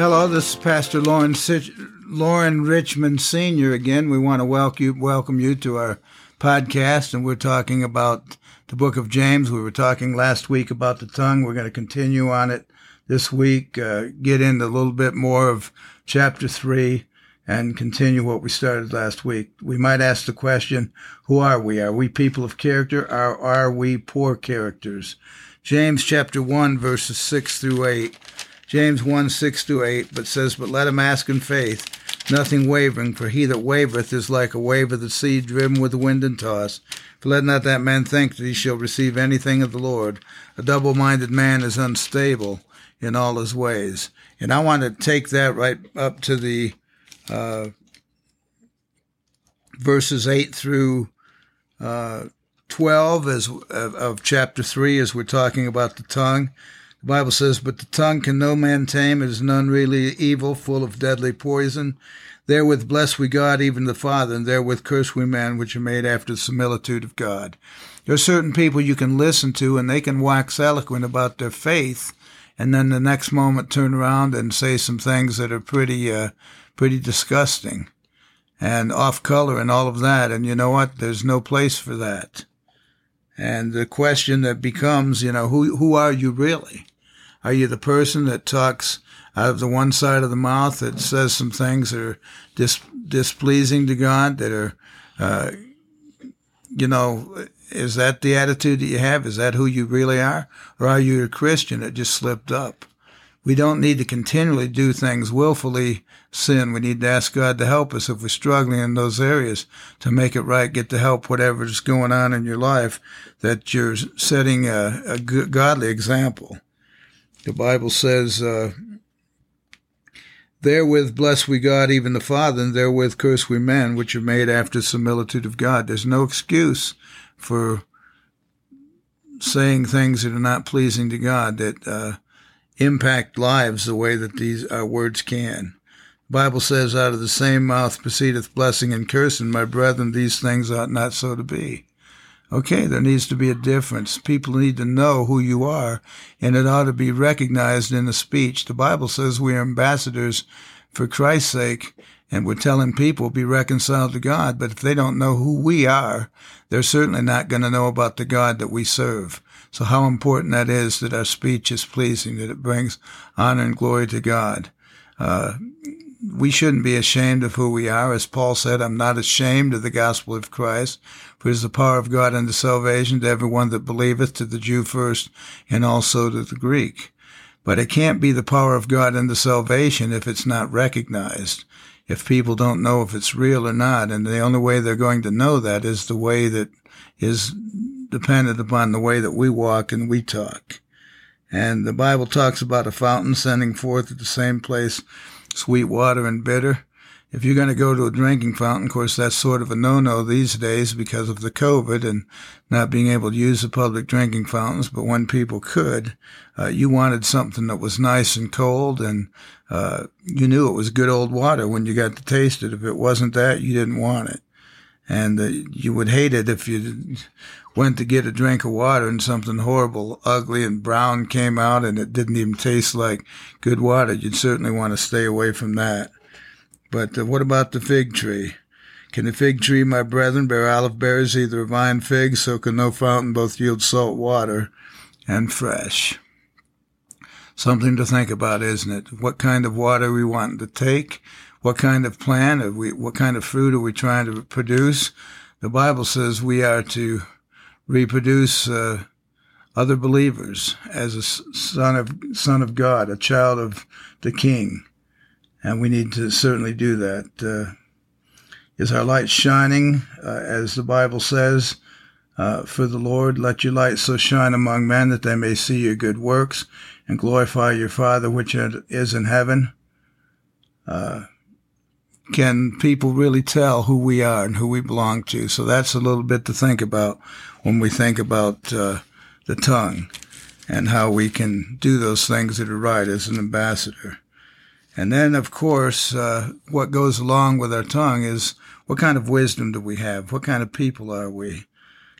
Hello, this is Pastor Loren, Loren Richmond Sr. again. We want to welcome you, welcome you to our podcast, and we're talking about the book of James. We were talking last week about the tongue. We're going to continue on it this week, uh, get into a little bit more of chapter 3 and continue what we started last week. We might ask the question, who are we? Are we people of character or are we poor characters? James chapter 1 verses 6 through 8 James 1 6 to 8, but says, But let him ask in faith, nothing wavering, for he that wavereth is like a wave of the sea driven with the wind and tossed. For let not that man think that he shall receive anything of the Lord. A double minded man is unstable in all his ways. And I want to take that right up to the uh, verses 8 through uh, 12 as, of, of chapter 3 as we're talking about the tongue. The Bible says, But the tongue can no man tame, it is an unruly evil, full of deadly poison. Therewith bless we God, even the Father, and therewith curse we man, which are made after the similitude of God. There are certain people you can listen to, and they can wax eloquent about their faith, and then the next moment turn around and say some things that are pretty, uh, pretty disgusting and off color and all of that. And you know what? There's no place for that. And the question that becomes, you know, who, who are you really? Are you the person that talks out of the one side of the mouth that says some things that are dis- displeasing to God, that are, uh, you know, is that the attitude that you have? Is that who you really are? Or are you a Christian that just slipped up? We don't need to continually do things willfully sin. We need to ask God to help us if we're struggling in those areas to make it right, get the help, whatever's going on in your life, that you're setting a, a godly example. The Bible says, uh, Therewith bless we God, even the Father, and therewith curse we men, which are made after similitude of God. There's no excuse for saying things that are not pleasing to God, that uh, impact lives the way that these uh, words can. The Bible says, Out of the same mouth proceedeth blessing and cursing. My brethren, these things ought not so to be. Okay, there needs to be a difference. People need to know who you are, and it ought to be recognized in the speech. The Bible says we are ambassadors for Christ's sake, and we're telling people be reconciled to God. But if they don't know who we are, they're certainly not going to know about the God that we serve. So how important that is that our speech is pleasing, that it brings honor and glory to God. Uh, we shouldn't be ashamed of who we are. As Paul said, I'm not ashamed of the gospel of Christ, for it is the power of God unto salvation to everyone that believeth, to the Jew first, and also to the Greek. But it can't be the power of God unto salvation if it's not recognized, if people don't know if it's real or not. And the only way they're going to know that is the way that is dependent upon the way that we walk and we talk. And the Bible talks about a fountain sending forth at the same place sweet water and bitter. If you're going to go to a drinking fountain, of course, that's sort of a no-no these days because of the COVID and not being able to use the public drinking fountains. But when people could, uh, you wanted something that was nice and cold and, uh, you knew it was good old water when you got to taste it. If it wasn't that, you didn't want it. And uh, you would hate it if you went to get a drink of water and something horrible, ugly and brown came out and it didn't even taste like good water, you'd certainly want to stay away from that. But uh, what about the fig tree? Can the fig tree, my brethren, bear olive berries, either vine figs, so can no fountain both yield salt water and fresh? Something to think about, isn't it? What kind of water we want to take? What kind of plant are we, what kind of fruit are we trying to produce? The Bible says we are to reproduce uh, other believers as a son of son of God, a child of the King, and we need to certainly do that. Uh, is our light shining, uh, as the Bible says, uh, for the Lord. Let your light so shine among men that they may see your good works and glorify your Father which is in heaven. Uh, can people really tell who we are and who we belong to? So that's a little bit to think about when we think about uh, the tongue and how we can do those things that are right as an ambassador. And then, of course, uh, what goes along with our tongue is what kind of wisdom do we have? What kind of people are we?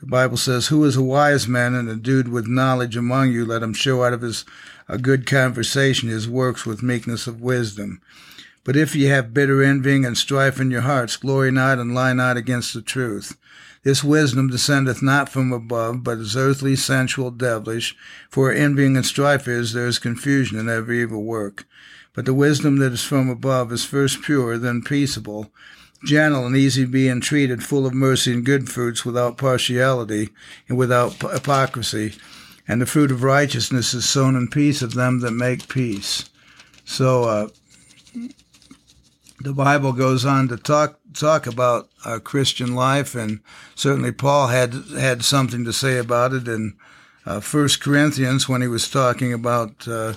The Bible says, Who is a wise man and endued with knowledge among you? Let him show out of his a good conversation his works with meekness of wisdom. But if ye have bitter envying and strife in your hearts, glory not and lie not against the truth. This wisdom descendeth not from above, but is earthly, sensual, devilish. For envying and strife is, there is confusion in every evil work. But the wisdom that is from above is first pure, then peaceable, gentle and easy to be entreated, full of mercy and good fruits, without partiality and without hypocrisy. And the fruit of righteousness is sown in peace of them that make peace. So, uh, the Bible goes on to talk talk about our Christian life, and certainly Paul had had something to say about it in uh, First Corinthians when he was talking about uh,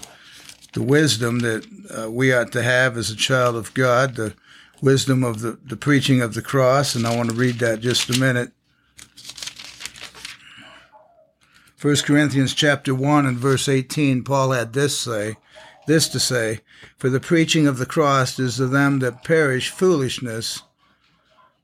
the wisdom that uh, we ought to have as a child of God, the wisdom of the, the preaching of the cross, and I want to read that just a minute. First Corinthians chapter one and verse eighteen, Paul had this say this to say, For the preaching of the cross is to them that perish foolishness,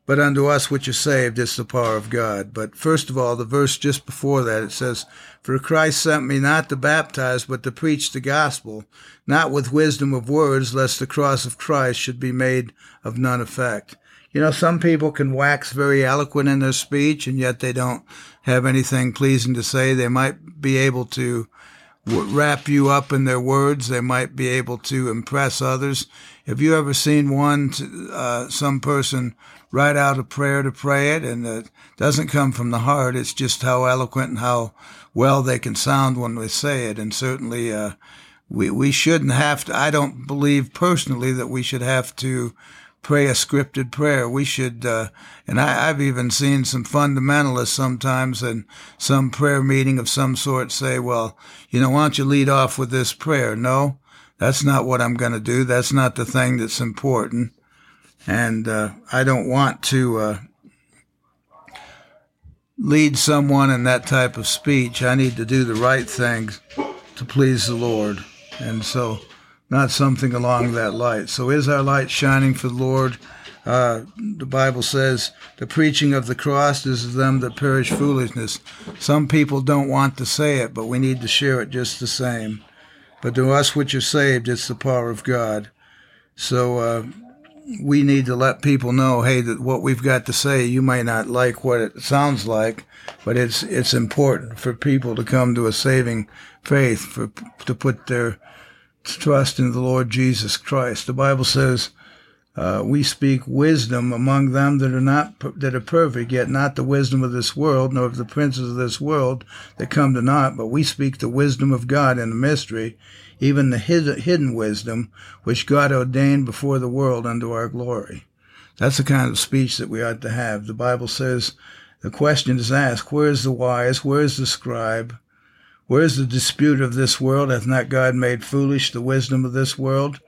but unto us which are saved it's the power of God. But first of all, the verse just before that, it says, For Christ sent me not to baptize, but to preach the gospel, not with wisdom of words, lest the cross of Christ should be made of none effect. You know, some people can wax very eloquent in their speech, and yet they don't have anything pleasing to say. They might be able to wrap you up in their words. They might be able to impress others. Have you ever seen one, uh, some person write out a prayer to pray it and it doesn't come from the heart. It's just how eloquent and how well they can sound when they say it. And certainly, uh, we, we shouldn't have to, I don't believe personally that we should have to pray a scripted prayer. We should, uh, and I, have even seen some fundamentalists sometimes in some prayer meeting of some sort say, well, you know, why don't you lead off with this prayer? No, that's not what I'm going to do. That's not the thing that's important. And, uh, I don't want to, uh, lead someone in that type of speech. I need to do the right things to please the Lord. And so, not something along that light. So is our light shining for the Lord? Uh, the Bible says the preaching of the cross is of them that perish foolishness. Some people don't want to say it, but we need to share it just the same. But to us which are saved, it's the power of God. So uh, we need to let people know, hey, that what we've got to say, you may not like what it sounds like, but it's it's important for people to come to a saving faith, for to put their trust in the Lord Jesus Christ. The Bible says, uh, we speak wisdom among them that are not that are perfect, yet not the wisdom of this world, nor of the princes of this world that come to naught. But we speak the wisdom of God in the mystery, even the hidden wisdom which God ordained before the world unto our glory. That's the kind of speech that we ought to have. The Bible says, the question is asked, where is the wise? Where is the scribe? Where is the dispute of this world? Hath not God made foolish the wisdom of this world?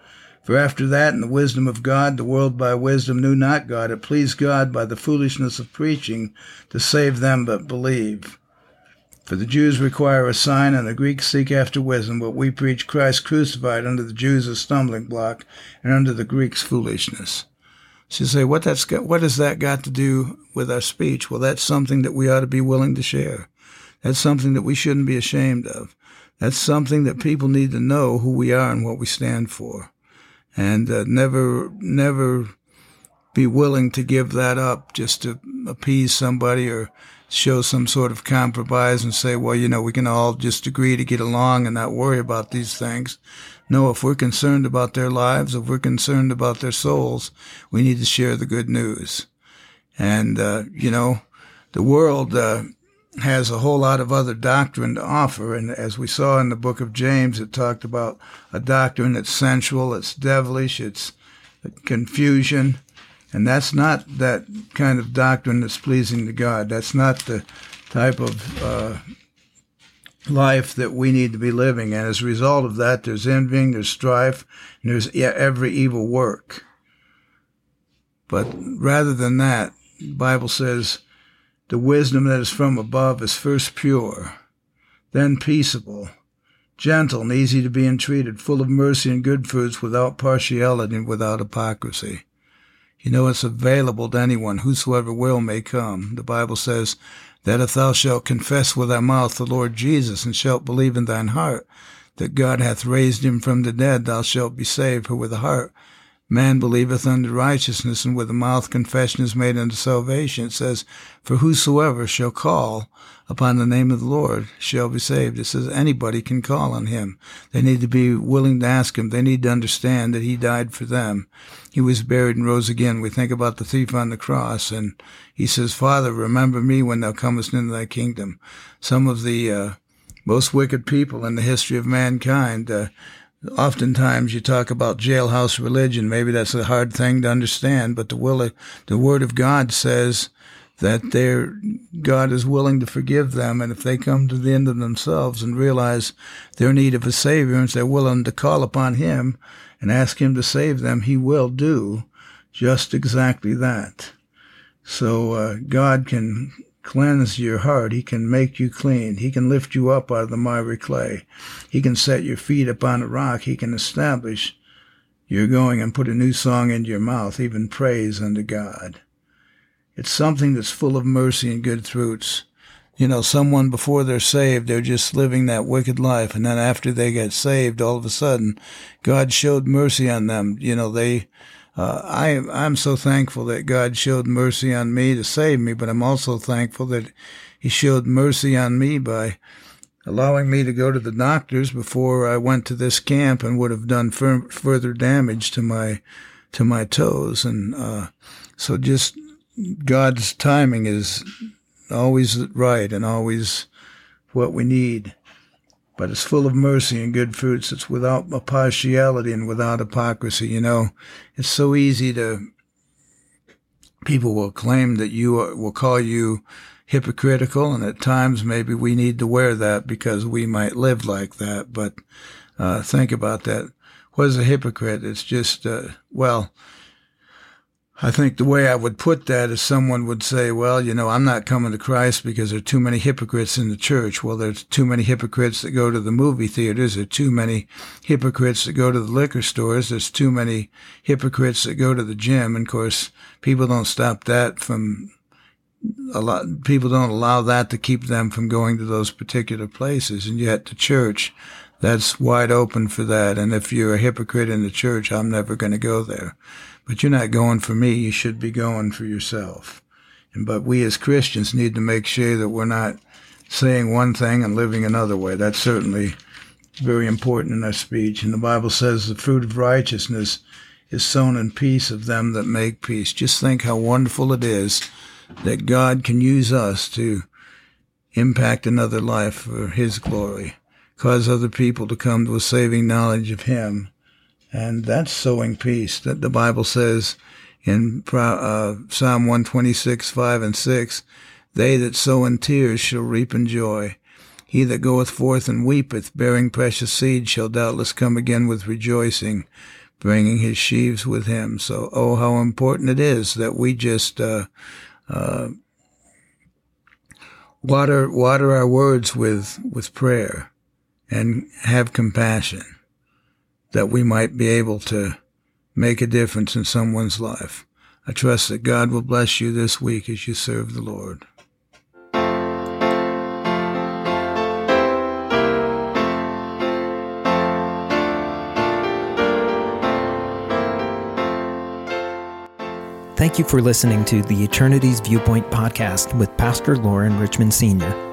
For after that, in the wisdom of God, the world by wisdom knew not God. It pleased God by the foolishness of preaching to save them that believe. For the Jews require a sign, and the Greeks seek after wisdom, but we preach Christ crucified unto the Jews a stumbling block, and unto the Greeks foolishness. So you say, what that's got, what has that got to do with our speech? Well, that's something that we ought to be willing to share. That's something that we shouldn't be ashamed of. That's something that people need to know who we are and what we stand for. And uh, never, never be willing to give that up just to appease somebody or show some sort of compromise and say, well, you know, we can all just agree to get along and not worry about these things. No, if we're concerned about their lives, if we're concerned about their souls, we need to share the good news. And, uh, you know, the world, uh, has a whole lot of other doctrine to offer. And as we saw in the book of James, it talked about a doctrine that's sensual, it's devilish, it's confusion. And that's not that kind of doctrine that's pleasing to God. That's not the type of uh, life that we need to be living. And as a result of that, there's envying, there's strife, and there's every evil work. But rather than that, the Bible says the wisdom that is from above is first pure, then peaceable, gentle and easy to be entreated, full of mercy and good fruits, without partiality and without hypocrisy. You know it's available to anyone, whosoever will may come. The Bible says that if thou shalt confess with thy mouth the Lord Jesus, and shalt believe in thine heart that God hath raised him from the dead, thou shalt be saved. For with the heart man believeth unto righteousness, and with the mouth confession is made unto salvation. It says, For whosoever shall call upon the name of the Lord shall be saved. It says anybody can call on him. They need to be willing to ask him. They need to understand that he died for them. He was buried and rose again. We think about the thief on the cross and he says, Father, remember me when thou comest into thy kingdom. Some of the uh, most wicked people in the history of mankind, uh, oftentimes you talk about jailhouse religion. Maybe that's a hard thing to understand, but the will of, the word of God says that their God is willing to forgive them, and if they come to the end of themselves and realize their need of a Savior, and they're willing to call upon Him and ask Him to save them, He will do just exactly that. So uh, God can cleanse your heart. He can make you clean. He can lift you up out of the miry clay. He can set your feet upon a rock. He can establish your going and put a new song into your mouth, even praise unto God. It's something that's full of mercy and good fruits. You know, someone before they're saved, they're just living that wicked life. And then after they get saved, all of a sudden, God showed mercy on them. You know, they, uh, I, I'm so thankful that God showed mercy on me to save me, but I'm also thankful that He showed mercy on me by allowing me to go to the doctors before I went to this camp and would have done fur- further damage to my to my toes. And uh, so, just God's timing is always right and always what we need. But it's full of mercy and good fruits. It's without partiality and without hypocrisy. You know, it's so easy to, people will claim that you are, will call you hypocritical. And at times maybe we need to wear that because we might live like that. But, uh, think about that. What is a hypocrite? It's just, uh, well, I think the way I would put that is someone would say, well, you know, I'm not coming to Christ because there are too many hypocrites in the church. Well, there's too many hypocrites that go to the movie theaters. There are too many hypocrites that go to the liquor stores. There's too many hypocrites that go to the gym. And of course, people don't stop that from a lot. People don't allow that to keep them from going to those particular places. And yet the church, that's wide open for that. And if you're a hypocrite in the church, I'm never going to go there. But you're not going for me. You should be going for yourself. And, but we as Christians need to make sure that we're not saying one thing and living another way. That's certainly very important in our speech. And the Bible says the fruit of righteousness is sown in peace of them that make peace. Just think how wonderful it is that God can use us to impact another life for His glory, cause other people to come to a saving knowledge of Him and that's sowing peace. That the Bible says in uh, Psalm 126, 5 and 6, they that sow in tears shall reap in joy. He that goeth forth and weepeth, bearing precious seed, shall doubtless come again with rejoicing, bringing his sheaves with him. So, oh, how important it is that we just uh, uh, water water our words with with prayer and have compassion that we might be able to make a difference in someone's life. I trust that God will bless you this week as you serve the Lord. Thank you for listening to the Eternity's Viewpoint podcast with Pastor Lauren Richmond Sr.